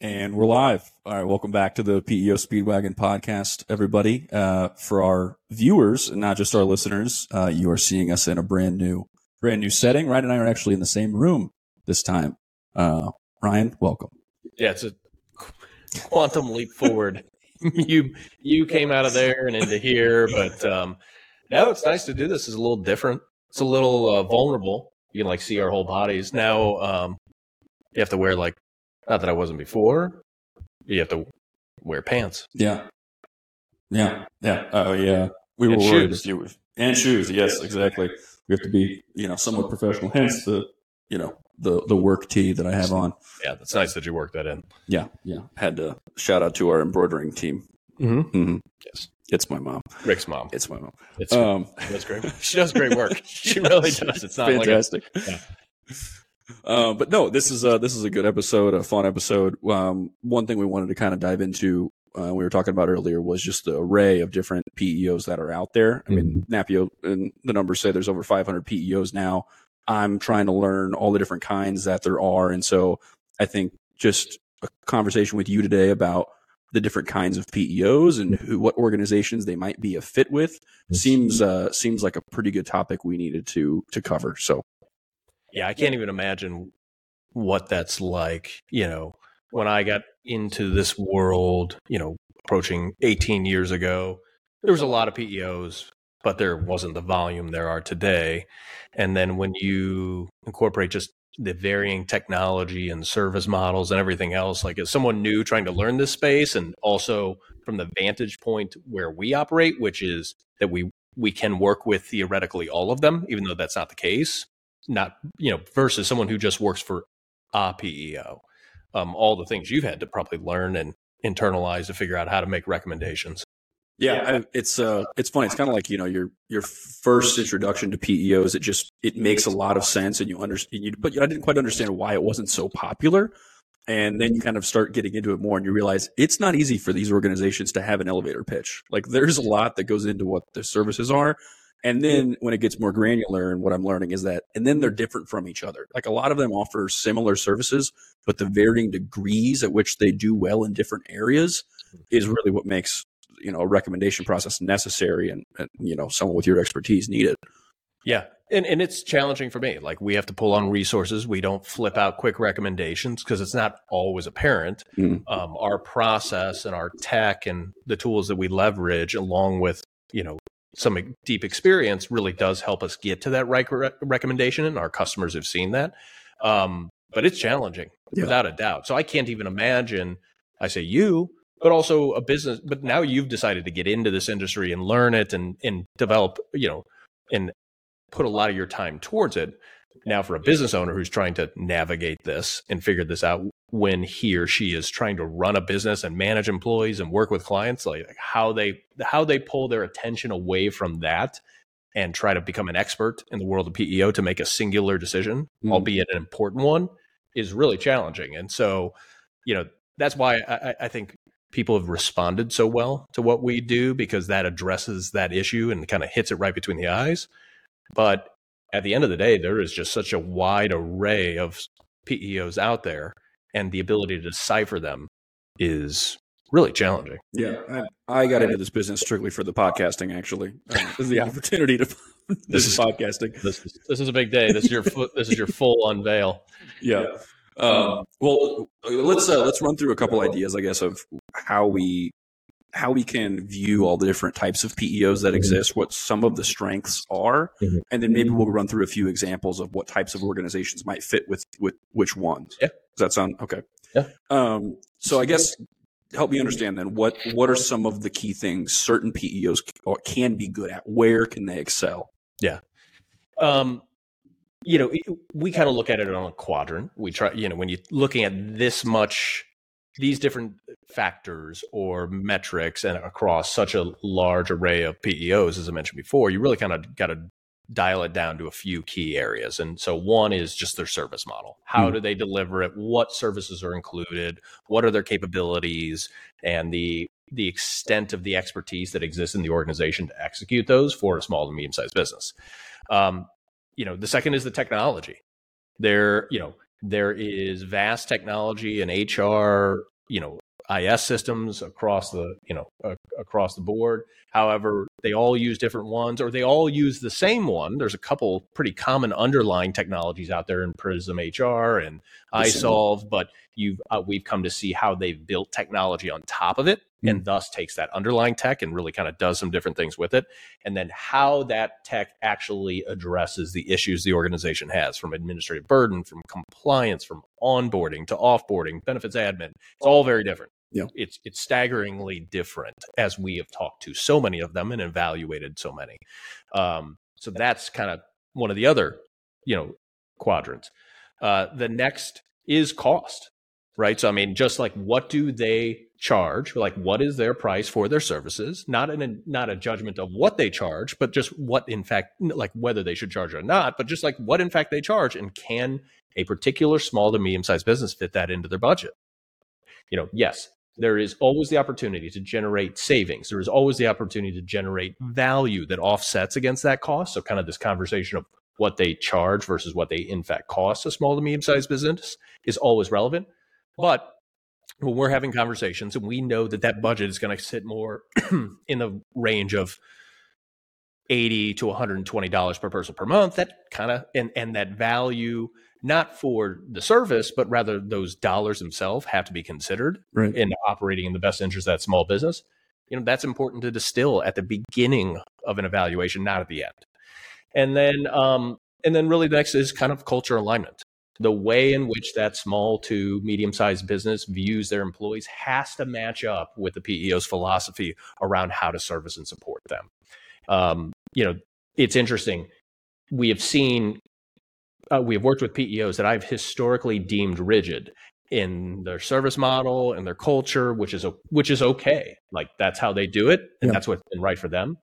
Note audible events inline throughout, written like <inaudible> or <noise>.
And we're live. All right. Welcome back to the PEO Speedwagon podcast, everybody. Uh, for our viewers and not just our listeners, uh, you are seeing us in a brand new, brand new setting. Ryan and I are actually in the same room this time. Uh, Ryan, welcome. Yeah, it's a quantum leap forward. <laughs> you you came out of there and into here, but um, now it's nice to do this. It's a little different. It's a little uh, vulnerable. You can like see our whole bodies now. Um, you have to wear like not that I wasn't before. You have to wear pants. Yeah. Yeah. Yeah. Oh, yeah. We And were worried shoes. you and shoes. Yes, exactly. We have to be, you know, somewhat professional. Hence the, you know, the the work tee that I have on. Yeah, that's nice that you worked that in. Yeah. Yeah. Had to shout out to our embroidering team. Mm-hmm. hmm Yes, It's my mom. Rick's mom. It's my mom. It's Um, that's great. She does great work. She really <laughs> does. It's not like a, fantastic. Uh, but no, this is a, this is a good episode, a fun episode. Um, one thing we wanted to kind of dive into, uh, we were talking about earlier was just the array of different PEOs that are out there. I mean, NAPEO and the numbers say there's over 500 PEOs now. I'm trying to learn all the different kinds that there are. And so I think just a conversation with you today about the different kinds of PEOs and who, what organizations they might be a fit with seems, uh, seems like a pretty good topic we needed to, to cover. So yeah, I can't even imagine what that's like. You know, when I got into this world, you know, approaching 18 years ago, there was a lot of PEOs, but there wasn't the volume there are today. And then when you incorporate just the varying technology and service models and everything else, like as someone new trying to learn this space, and also from the vantage point where we operate, which is that we we can work with theoretically all of them, even though that's not the case not you know versus someone who just works for a PEO. Um, all the things you've had to probably learn and internalize to figure out how to make recommendations. Yeah, I, it's uh, it's funny. It's kind of like you know your your first introduction to PEOs. It just it makes a lot of sense, and you understand. You, but I didn't quite understand why it wasn't so popular. And then you kind of start getting into it more, and you realize it's not easy for these organizations to have an elevator pitch. Like there's a lot that goes into what the services are, and then when it gets more granular, and what I'm learning is that, and then they're different from each other. Like a lot of them offer similar services, but the varying degrees at which they do well in different areas is really what makes you know a recommendation process necessary and, and you know someone with your expertise needed Yeah. And, and it's challenging for me. Like we have to pull on resources. We don't flip out quick recommendations because it's not always apparent. Mhm. Um, our process and our tech and the tools that we leverage, along with you know some deep experience, really does help us get to that right re- recommendation. And our customers have seen that. Um, but it's challenging Yeah. without a doubt. So I can't even imagine. I say you, but also a business. But now you've decided to get into this industry and learn it and and develop. You know, and put a lot of your time towards it. Now, for a business owner who's trying to navigate this and figure this out when he or she is trying to run a business and manage employees and work with clients, like how they how they pull their attention away from that and try to become an expert in the world of PEO to make a singular decision, Mhm. albeit an important one, is really challenging. And so, you know, that's why I- I think people have responded so well to what we do because that addresses that issue and kind of hits it right between the eyes. But at the end of the day, there is just such a wide array of PEOs out there, and the ability to decipher them is really challenging. yeah i, I got into this business strictly for the podcasting actually uh, this is the opportunity to <laughs> this This is podcasting This is, this is a big day. This is your this is your full unveil. yeah um, well let's uh, let's run through a couple ideas i guess of how we how we can view all the different types of PEOs that exist, what some of the strengths are, Mhm. and then maybe we'll run through a few examples of what types of organizations might fit with with which ones. Yeah. Does that sound okay? Yeah. Um, so I guess help me understand then what what are some of the key things certain PEOs can be good at? Where can they excel? Yeah. Um, you know, we kind of look at it on a quadrant. We try, you know, when you're looking at this much, these different factors or metrics and across such a large array of PEOs, as I mentioned before, you really kind of got to dial it down to a few key areas. And so one is just their service model. How Hmm. do they deliver it? What services are included? What are their capabilities and the the extent of the expertise that exists in the organization to execute those for a small to medium sized business? Um, you know, the second is the technology. There, you know, there is vast technology and HR, you know, IS systems across the you know uh, across the board. However, they all use different ones, or they all use the same one. There's a couple pretty common underlying technologies out there in Prism HR and iSolve, but you've uh, we've come to see how they've built technology on top of it, mm-hmm. and thus takes that underlying tech and really kind of does some different things with it, and then how that tech actually addresses the issues the organization has, from administrative burden, from compliance, from onboarding to offboarding, benefits admin. It's all very different. Yeah. It's it's staggeringly different as we have talked to so many of them and evaluated so many. Um, so that's kind of one of the other, you know, quadrants. Uh, the next is cost, right? So I mean, just like what do they charge? Like what is their price for their services? Not in not a judgment of what they charge, but just what in fact, like whether they should charge or not, but just like what in fact they charge, and can a particular small to medium sized business fit that into their budget? You know, yes, there is always the opportunity to generate savings. There is always the opportunity to generate value that offsets against that cost. So, kind of this conversation of what they charge versus what they in fact cost a small to medium sized business is always relevant. But when we're having conversations and we know that that budget is going to sit more <clears throat> in the range of 80 to 120 dollars per person per month that kind of and and that value not for the service, but rather those dollars themselves have to be considered right. in operating in the best interest of that small business. You know, that's important to distill at the beginning of an evaluation, not at the end. And then, um, and then really the next is kind of culture alignment. The way in which that small to medium sized business views their employees has to match up with the PEO's philosophy around how to service and support them. Um, you know, it's interesting. We have seen uh, we have worked with PEOs that I've historically deemed rigid in their service model and their culture, which is a, which is okay. Like that's how they do it, and yeah. that's what's been right for them.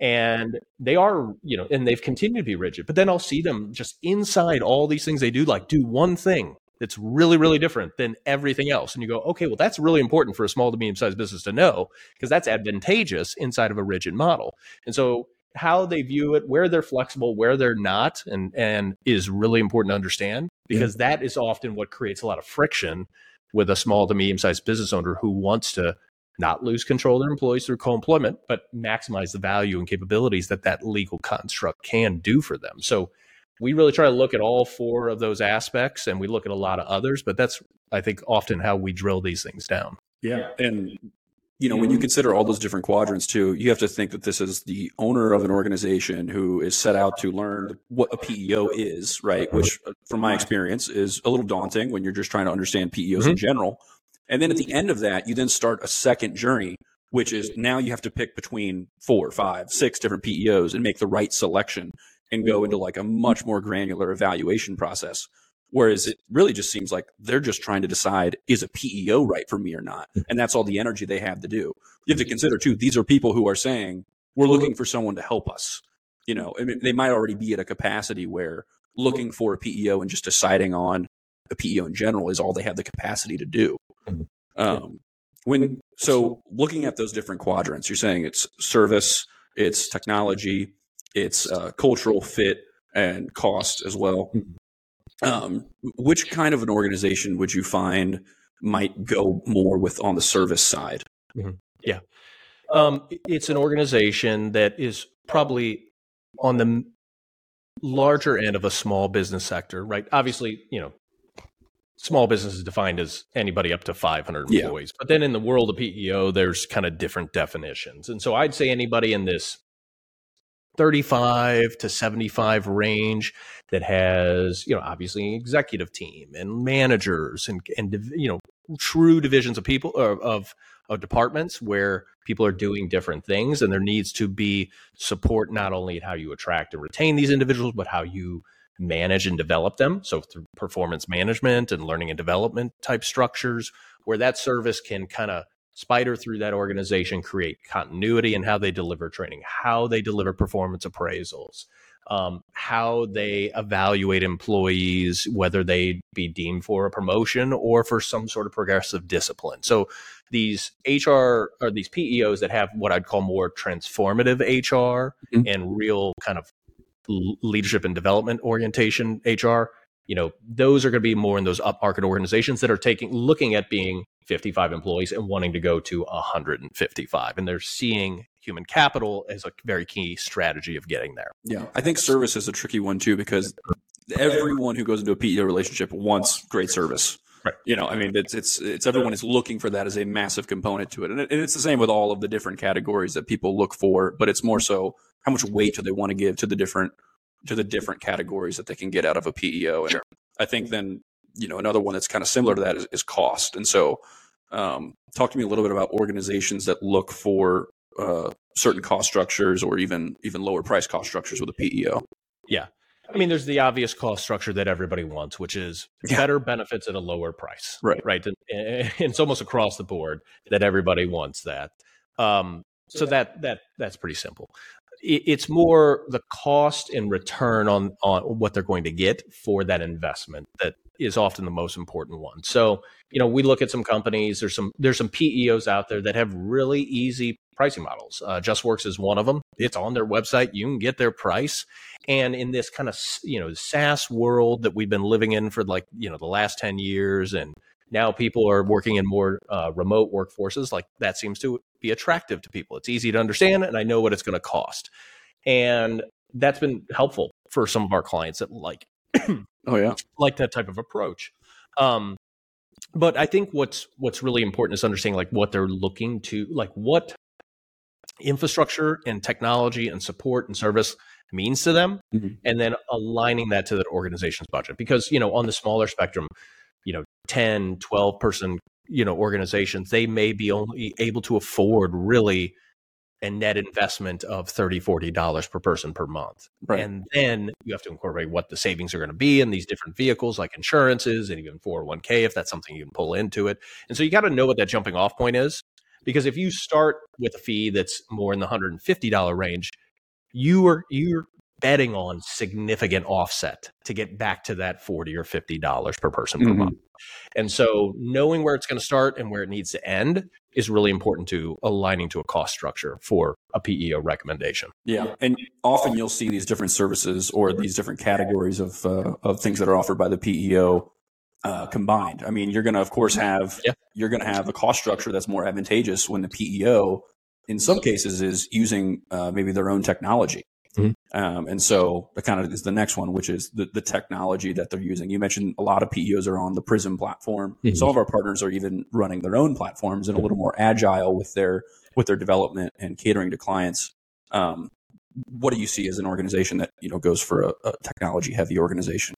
And they are, you know, and they've continued to be rigid. But then I'll see them just inside all these things they do, like do one thing that's really, really different than everything else. And you go, okay, well, that's really important for a small to medium sized business to know because that's advantageous inside of a rigid model. And so how they view it, where they're flexible, where they're not, and and is really important to understand because yeah. that is often what creates a lot of friction with a small to medium sized business owner who wants to not lose control of their employees through co-employment, but maximize the value and capabilities that that legal construct can do for them. So we really try to look at all four of those aspects and we look at a lot of others, but that's I think often how we drill these things down. Yeah. And you know, when you consider all those different quadrants too, you have to think that this is the owner of an organization who is set out to learn what a PEO is, right? Which, uh, from my experience, is a little daunting when you're just trying to understand PEOs mm-hmm. in general. And then at mm-hmm. the end of that, you then start a second journey, which is now you have to pick between four, five, six different PEOs and make the right selection and go mm-hmm. into like a much more granular evaluation process. Whereas it really just seems like they're just trying to decide is a PEO right for me or not? Hmm. And that's all the energy they have to do. You have to mm-hmm. consider too, these are people who are saying, we're looking for someone to help us. You know, I mean, they might already be at a capacity where looking for a PEO and just deciding on a PEO in general is all they have the capacity to do. Hmm. Um, when so looking at those different quadrants, you're saying it's service, it's technology, it's uh, cultural fit, and cost as well. Hmm. Um, which kind of an organization would you find might go more with on the service side? Mm-hmm. Yeah. Um, it's an organization that is probably on the larger end of a small business sector, right? Obviously, you know, small business is defined as anybody up to 500 employees. Yeah. But then in the world of PEO, there's kind of different definitions. And so I'd say anybody in this 35 to 75 range that has, you know, obviously an executive team and managers and, and you know, true divisions of people of, of, of departments where people are doing different things and there needs to be support not only in how you attract and retain these individuals, but how you manage and develop them. So through performance management and learning and development type structures where that service can kind of spider through that organization, create continuity in how they deliver training, how they deliver performance appraisals, um, how they evaluate employees, whether they be deemed for a promotion or for some sort of progressive discipline. So these HR or these PEOs that have what I'd call more transformative HR mm-hmm. and real kind of leadership and development orientation HR you know, those are going to be more in those upmarket organizations that are taking looking at being 55 employees and wanting to go to 155 and they're seeing human capital as a very key strategy of getting there. Yeah. I think service is a tricky one too because everyone who goes into a PEO relationship wants great service. Right. You know, I mean, it's it's it's everyone is looking for that as a massive component to it, and, it, and it's the same with all of the different categories that people look for. But it's more so how much weight do they want to give to the different to the different categories that they can get out of a PEO. And Sure. I think then you know another one that's kind of similar to that is, is cost. And so, um, talk to me a little bit about organizations that look for uh, certain cost structures or even even lower price cost structures with a PEO. I mean, there's the obvious cost structure that everybody wants, which is Yeah. better benefits at a lower price. Right. Right. And, and <laughs> it's almost across the board that everybody wants that. Um, so that that that's pretty simple. It, it's more the cost and return on on what they're going to get for that investment that is often the most important one. So you know, we look at some companies. There's some there's some PEOs out there that have really easy pricing models. Uh, JustWorks is one of them. It's on their website. You can get their price. And in this kind of you know SaaS world that we've been living in for like you know the last ten years, and now people are working in more uh, remote workforces. Like that seems to be attractive to people. It's easy to understand, and I know what it's going to cost. And that's been helpful for some of our clients that like Oh yeah, <clears throat> like that type of approach. Um, but I think what's what's really important is understanding like what they're looking to, like what infrastructure and technology and support and service means to them, Mhm. and then aligning that to the organization's budget. Because you know, on the smaller spectrum, you know, 10, 12 person, you know, organizations, they may be only able to afford really a net investment of 30 40 dollars per person per month right. and then you have to incorporate what the savings are going to be in these different vehicles like insurances and even 401k if that's something you can pull into it. And so you got to know what that jumping off point is because if you start with a fee that's more in the $150 range, you are you're betting on significant offset to get back to that 40 or 50 dollars per person per Mhm. month. And so knowing where it's going to start and where it needs to end is really important to aligning to a cost structure for a PEO recommendation. Yeah, and often you'll see these different services or these different categories of uh, of things that are offered by the PEO uh, combined. I mean, you're going to of course have Yeah. you're going to have a cost structure that's more advantageous when the PEO, in some cases, is using uh, maybe their own technology. Mhm. Um, and so that kind of is the next one, which is the, the technology that they're using. You mentioned a lot of PEOs are on the Prism platform. Mhm. Some of our partners are even running their own platforms and a little more agile with their with their development and catering to clients. Um, what do you see as an organization that you know goes for a, a technology heavy organization?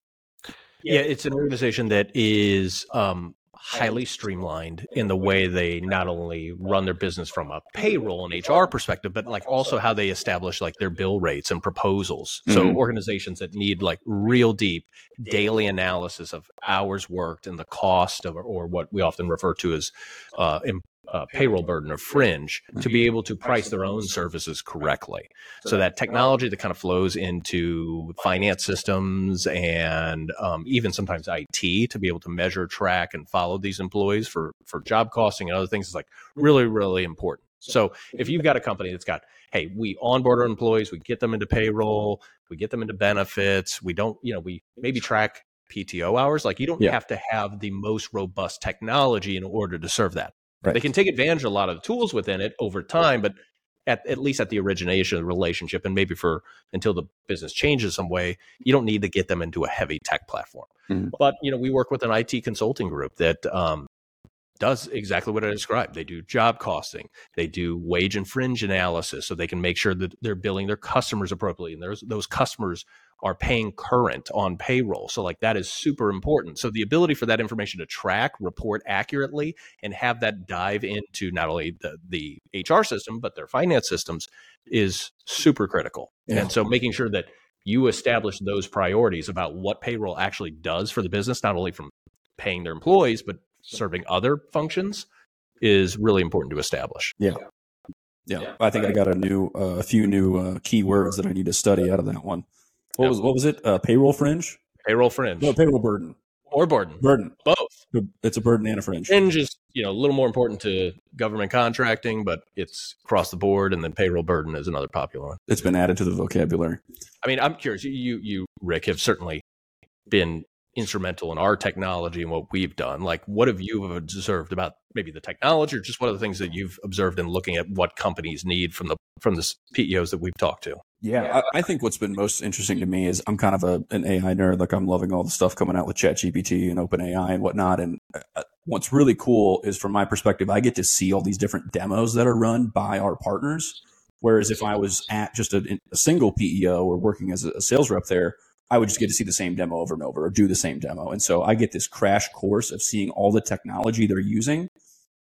Yeah, it's an organization that is um, highly streamlined in the way they not only run their business from a payroll and HR perspective, but like also how they establish like their bill rates and proposals. So Mhm. organizations that need like real deep daily analysis of hours worked and the cost of, or what we often refer to as uh, em- uh, payroll burden or fringe to be able to price their own services correctly. So that technology that kind of flows into finance systems and um, even sometimes IT to be able to measure, track, and follow these employees for for job costing and other things is like really, really important. So if you've got a company that's got, hey, we onboard our employees, we get them into payroll, we get them into benefits, we don't, you know, we maybe track PTO hours. Like you don't Yeah. have to have the most robust technology in order to serve that. Right. They can take advantage of a lot of the tools within it over time, but at, at least at the origination of the relationship and maybe for until the business changes some way, you don't need to get them into a heavy tech platform. Mhm. But you know, we work with an IT consulting group that um, does exactly what I described. They do job costing, they do wage and fringe analysis, so they can make sure that they're billing their customers appropriately, and there's those customers are paying current on payroll. So like that is super important. So the ability for that information to track, report accurately, and have that dive into not only the, the HR system but their finance systems is super critical. Yeah. And so making sure that you establish those priorities about what payroll actually does for the business, not only from paying their employees but serving other functions, is really important to establish. Yeah, Yeah. I think I got a new uh, a few new uh, key words that I need to study out of that one. What Yeah. was what was it? Uh, payroll fringe? Payroll fringe No, payroll burden. or burden, Burden. both. It's a burden and a fringe. Fringe is you know a little more important to government contracting, but it's across the board. And then payroll burden is another popular one. It's been added to the vocabulary. I mean, I'm curious. You, you, you Rick, have certainly been instrumental in our technology and what we've done. Like, what have you observed about maybe the technology, or just what are the things that you've observed in looking at what companies need from the from the PEOs that we've talked to? Yeah, I, I, think what's been most interesting to me is I'm kind of a, an AI nerd. Like I'm loving all the stuff coming out with ChatGPT and OpenAI and whatnot. And uh, what's really cool is from my perspective, I get to see all these different demos that are run by our partners. Whereas if I was at just a, a single PEO or working as a sales rep there, I would just get to see the same demo over and over or do the same demo. And so I get this crash course of seeing all the technology they're using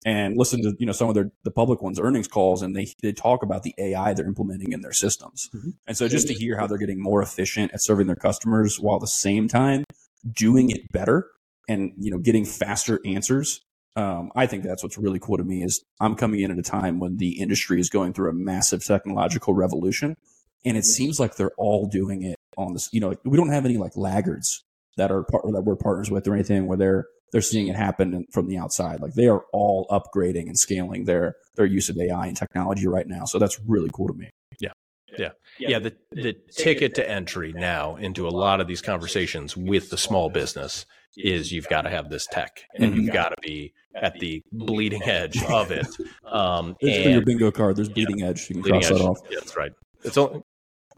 and listen to, you know, some of their, the public ones earnings calls and they, they talk about the AI they're implementing in their systems. Mm-hmm. And so just to hear how they're getting more efficient at serving their customers while at the same time doing it better and, you know, getting faster answers. Um, I think that's what's really cool to me is I'm coming in at a time when the industry is going through a massive technological revolution and it seems like they're all doing it on this. You know, we don't have any like laggards that are part, that we're partners with or anything where they're they're seeing it happen from the outside. Like they are all upgrading and scaling their their use of AI and technology right now. So that's really cool to me. Yeah. Yeah. Yeah. The, the ticket to entry now into a lot of these conversations with the small business is you've got to have this tech and mm-hmm. you've got to be at the bleeding edge of it. <laughs> Um, and, your bingo card. There's bleeding yeah, edge. You can cross edge. that off. Yeah, that's right. It's only,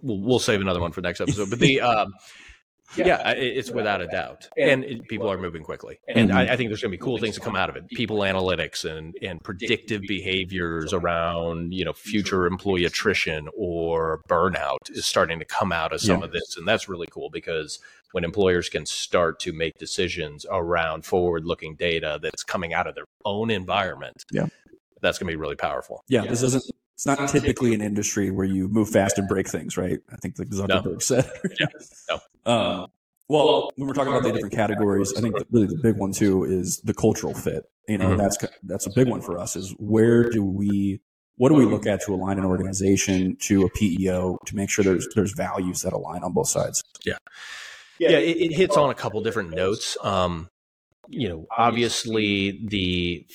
we'll, we'll save another one for next episode. But the <laughs> um, yeah, yeah it's without a doubt, and it, people are moving quickly, and I, I think there's going to be cool things to come out of it. People analytics and and predictive behaviors around you know future employee attrition or burnout is starting to come out of some yeah. of this, and that's really cool because when employers can start to make decisions around forward-looking data that's coming out of their own environment, yeah, that's going to be really powerful. Yeah, this isn't it's not, it's not typically an industry where you move fast and break things, right? I think like Zuckerberg no. said. <laughs> yeah. No. <laughs> Um, well, when we're talking about the different categories, I think really the big one too is the cultural fit. You know, mm-hmm. that's that's a big one for us. Is where do we, what do we look at to align an organization to a PEO to make sure there's there's values that align on both sides? Yeah, yeah, it, it hits on a couple different notes. Um, you know, obviously the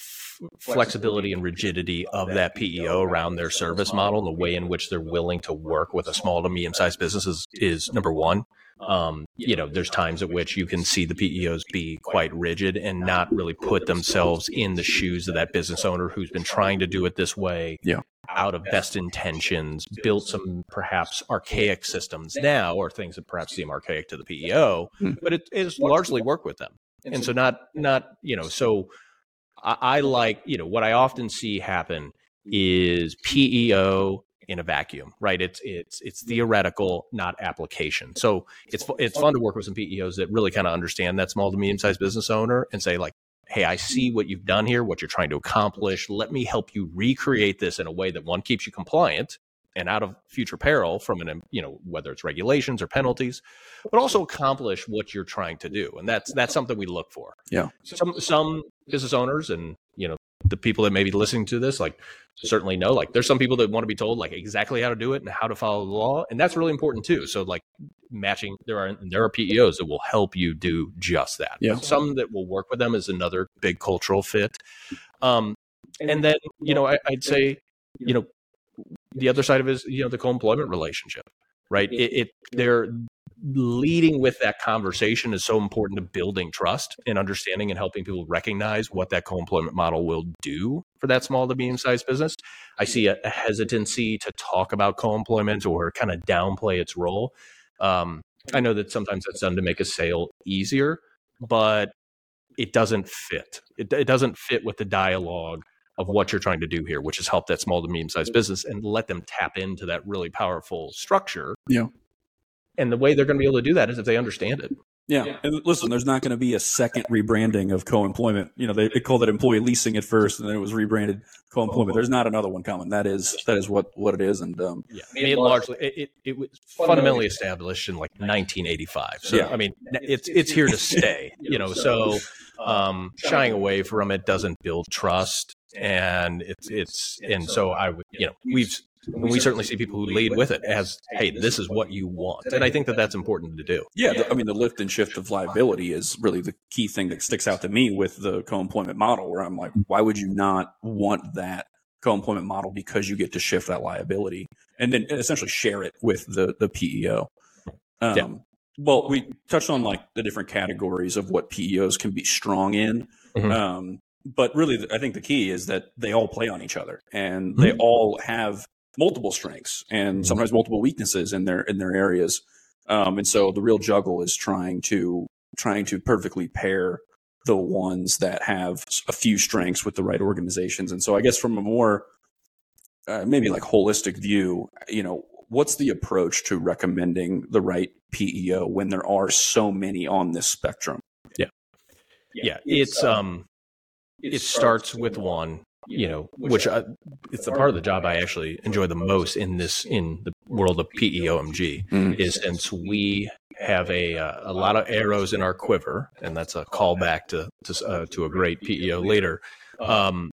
flexibility and rigidity of that PEO around their service model, the way in which they're willing to work with a small to medium sized business is, is number one. Um, you know, there's times at which you can see the PEOs be quite rigid and not really put themselves in the shoes of that business owner who's been trying to do it this way. Yeah. Out of best intentions, built some perhaps archaic systems now, or things that perhaps seem archaic to the PEO, hmm. but it is largely work with them. And so, not, not, you know, so I, I like, you know, what I often see happen is PEO in a vacuum, right? It's it's it's theoretical, not application. So it's it's fun to work with some PEOs that really kind of understand that small to medium sized business owner and say like, hey, I see what you've done here, what you're trying to accomplish. Let me help you recreate this in a way that one keeps you compliant and out of future peril from an you know whether it's regulations or penalties but also accomplish what you're trying to do. And that's that's something we look for. Yeah. Some some business owners and you know the people that may be listening to this like certainly know like there's some people that want to be told like exactly how to do it and how to follow the law and that's really important too. So like matching there are there are PEOs that will help you do just that. Yeah. Some that will work with them is another big cultural fit. Um and then you know I, I'd say you know the other side of it is you know the co-employment relationship right? It, it they're leading with that conversation is so important to building trust and understanding and helping people recognize what that co-employment model will do for that small to medium sized business. I see a, a, hesitancy to talk about co-employment or kind of downplay its role. Um, i know that sometimes that's done to make a sale easier but it doesn't fit. It, it doesn't fit with the dialogue of what you're trying to do here, which is help that small to medium sized business and let them tap into that really powerful structure. Yeah. And the way they're going to be able to do that is if they understand it. Yeah. yeah. And listen, there's not going to be a second rebranding of co-employment. You know, they, they called it employee leasing at first and then it was rebranded co-employment. There's not another one coming. That is, that is what, what it is. And, um, yeah, I mean, it largely, it, it, it, was fundamentally established in like 1985. So, yeah. I mean, it's, it's here to <laughs> stay, you know, so, um, shying away from it doesn't build trust and it's it's and so I would you know we've and we certainly see people who lead with it as hey this is what you want and i think that that's important to do yeah i mean the lift and shift of liability is really the key thing that sticks out to me with the co-employment model where i'm like why would you not want that co-employment model because you get to shift that liability and then essentially share it with the the peo um, yeah. well, we touched on like the different categories of what PEOs can be strong in. Mhm. Um, but really, I think the key is that they all play on each other and they all have multiple strengths and sometimes multiple weaknesses in their in their areas. Um, and so the real juggle is trying to trying to perfectly pair the ones that have a few strengths with the right organizations. And so I guess from a more uh, maybe like holistic view, you know, what's the approach to recommending the right PEO when there are so many on this spectrum? Yeah. Yeah, it's um it starts with one you know which I, it's the part of the job i actually enjoy the most in this in the world of peomg Mm. is since we have a uh, a lot of arrows in our quiver and that's a callback to to, uh, to a great peo later um,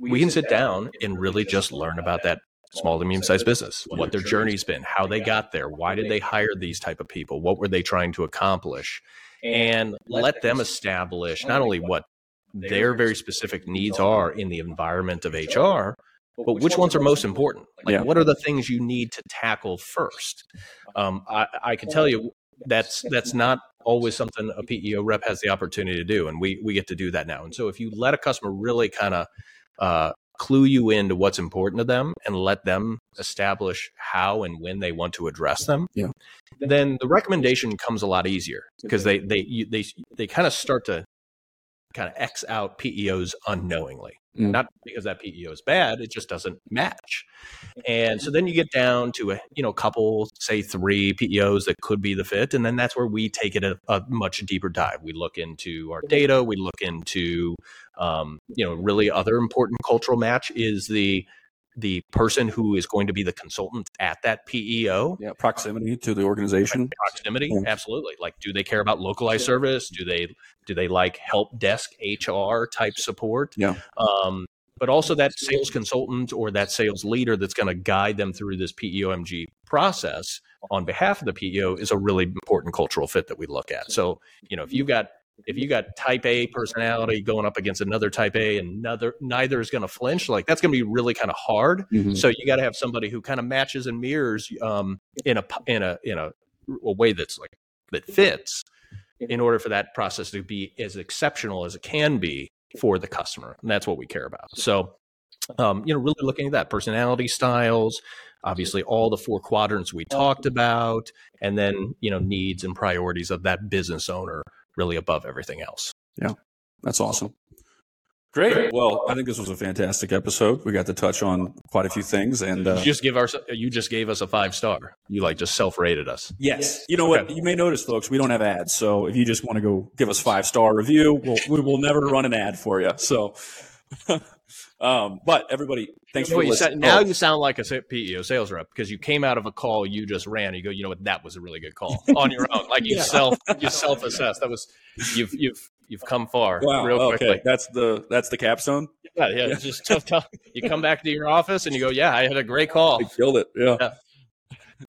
we can sit down and really just learn about that small to medium sized business what their journey's been how they got there why did they hire these type of people what were they trying to accomplish and let them establish not only what their very specific needs are in the environment of HR, but which ones are most important? Like, Yeah. what are the things you need to tackle first? Um, I, I can tell you that's that's not always something a PEO rep has the opportunity to do, and we we get to do that now. And so, if you let a customer really kind of uh, clue you into what's important to them and let them establish how and when they want to address them, Yeah. then the recommendation comes a lot easier because they they you, they they kind of start to kind of X out PEOs unknowingly. Mm. Not because that PEO is bad, it just doesn't match. And so then you get down to a you know couple, say three PEOs that could be the fit, and then that's where we take it a, a much deeper dive. We look into our data, we look into um, you know really other important cultural match is the the person who is going to be the consultant at that PEO Yeah, proximity to the organization. proximity Yeah. absolutely like do they care about localized service do they do they like help desk hr type support Yeah. um, but also that sales consultant or that sales leader that's going to guide them through this PEOMG process on behalf of the PEO is a really important cultural fit that we look at. So, you know, if you've got if you got type A personality going up against another type A and another neither is going to flinch, like that's going to be really kind of hard. Mhm. So you got to have somebody who kind of matches and mirrors um, in a in a in a, a way that's like that fits in order for that process to be as exceptional as it can be for the customer, and that's what we care about. So, um, you know, really looking at that personality styles, obviously all the four quadrants we talked about, and then you know needs and priorities of that business owner really above everything else. Yeah, that's awesome. Great. Well, I think this was a fantastic episode. We got to touch on quite a few things, and uh, you just give our you just gave us a five star. You like just self rated us. yes, you know what? You may notice, folks, we don't have ads. So if you just want to go give us five star review, we'll, we will never run an ad for you. So, <laughs> um, but everybody, thanks You for know you listening. now Oh, you sound like a PEO sales rep because you came out of a call you just ran. You go, you know what, that was a really good call <laughs> on your own. Like you Yeah. self you self assess. That was you've you've you've come far wow. real okay, quickly. that's the that's the capstone. Yeah, yeah. It's just tough, tough. You come back to your office and you go, yeah, I had a great call. I killed it. Yeah. Yeah.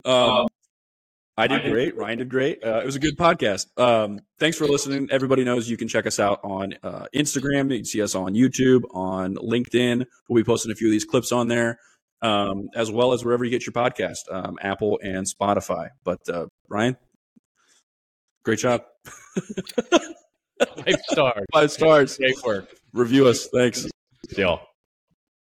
Um, I did great. Ryan did great. Uh, it was a good podcast. Um, thanks for listening. Everybody knows you can check us out on uh, Instagram. You can see us on YouTube, on LinkedIn. We'll be posting a few of these clips on there, um, as well as wherever you get your podcast, um, Apple and Spotify. But uh, Ryan, great job. <laughs> Five stars. Five stars. Great work. Review us. Thanks. Deal.